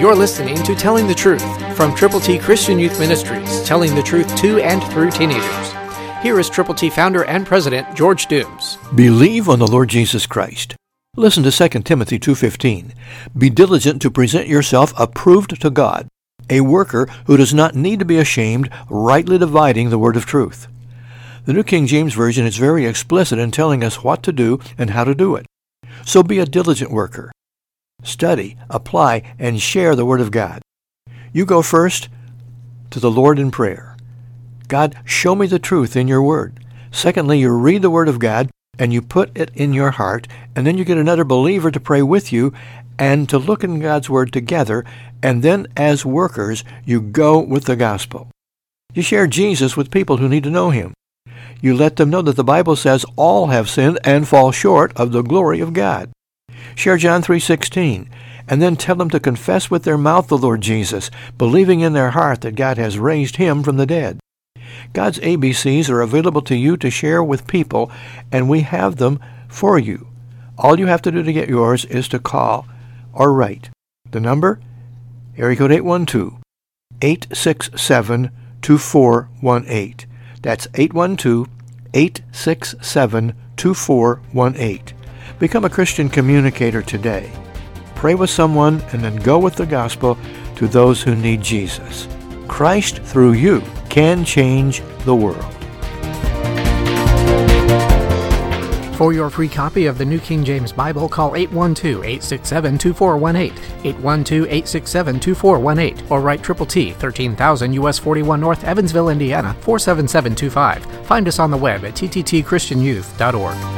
You're listening to Telling the Truth from Triple T Christian Youth Ministries, telling the truth to and through teenagers. Here is Triple T founder and president George Dooms. Believe on the Lord Jesus Christ. Listen to 2 Timothy 2:15. Be diligent to present yourself approved to God, a worker who does not need to be ashamed, rightly dividing the word of truth. The New King James Version is very explicit in telling us what to do and how to do it. So be a diligent worker. Study, apply, and share the Word of God. You go first to the Lord in prayer. God, show me the truth in your Word. Secondly, you read the Word of God and you put it in your heart, and then you get another believer to pray with you and to look in God's Word together, and then as workers, you go with the gospel. You share Jesus with people who need to know Him. You let them know that the Bible says all have sinned and fall short of the glory of God. Share John 3:16 and then tell them to confess with their mouth the Lord Jesus, believing in their heart that God has raised him from the dead. God's ABCs are available to you to share with people, and we have them for you. All you have to do to get yours is to call or write. The number? Area code 812 867 2418. That's 812 867 2418. Become a Christian communicator today. Pray with someone and then go with the gospel to those who need Jesus. Christ, through you, can change the world. For your free copy of the New King James Bible, call 812-867-2418, 812-867-2418, or write Triple T, 13,000 US 41 North, Evansville, Indiana, 47725. Find us on the web at tttchristianyouth.org.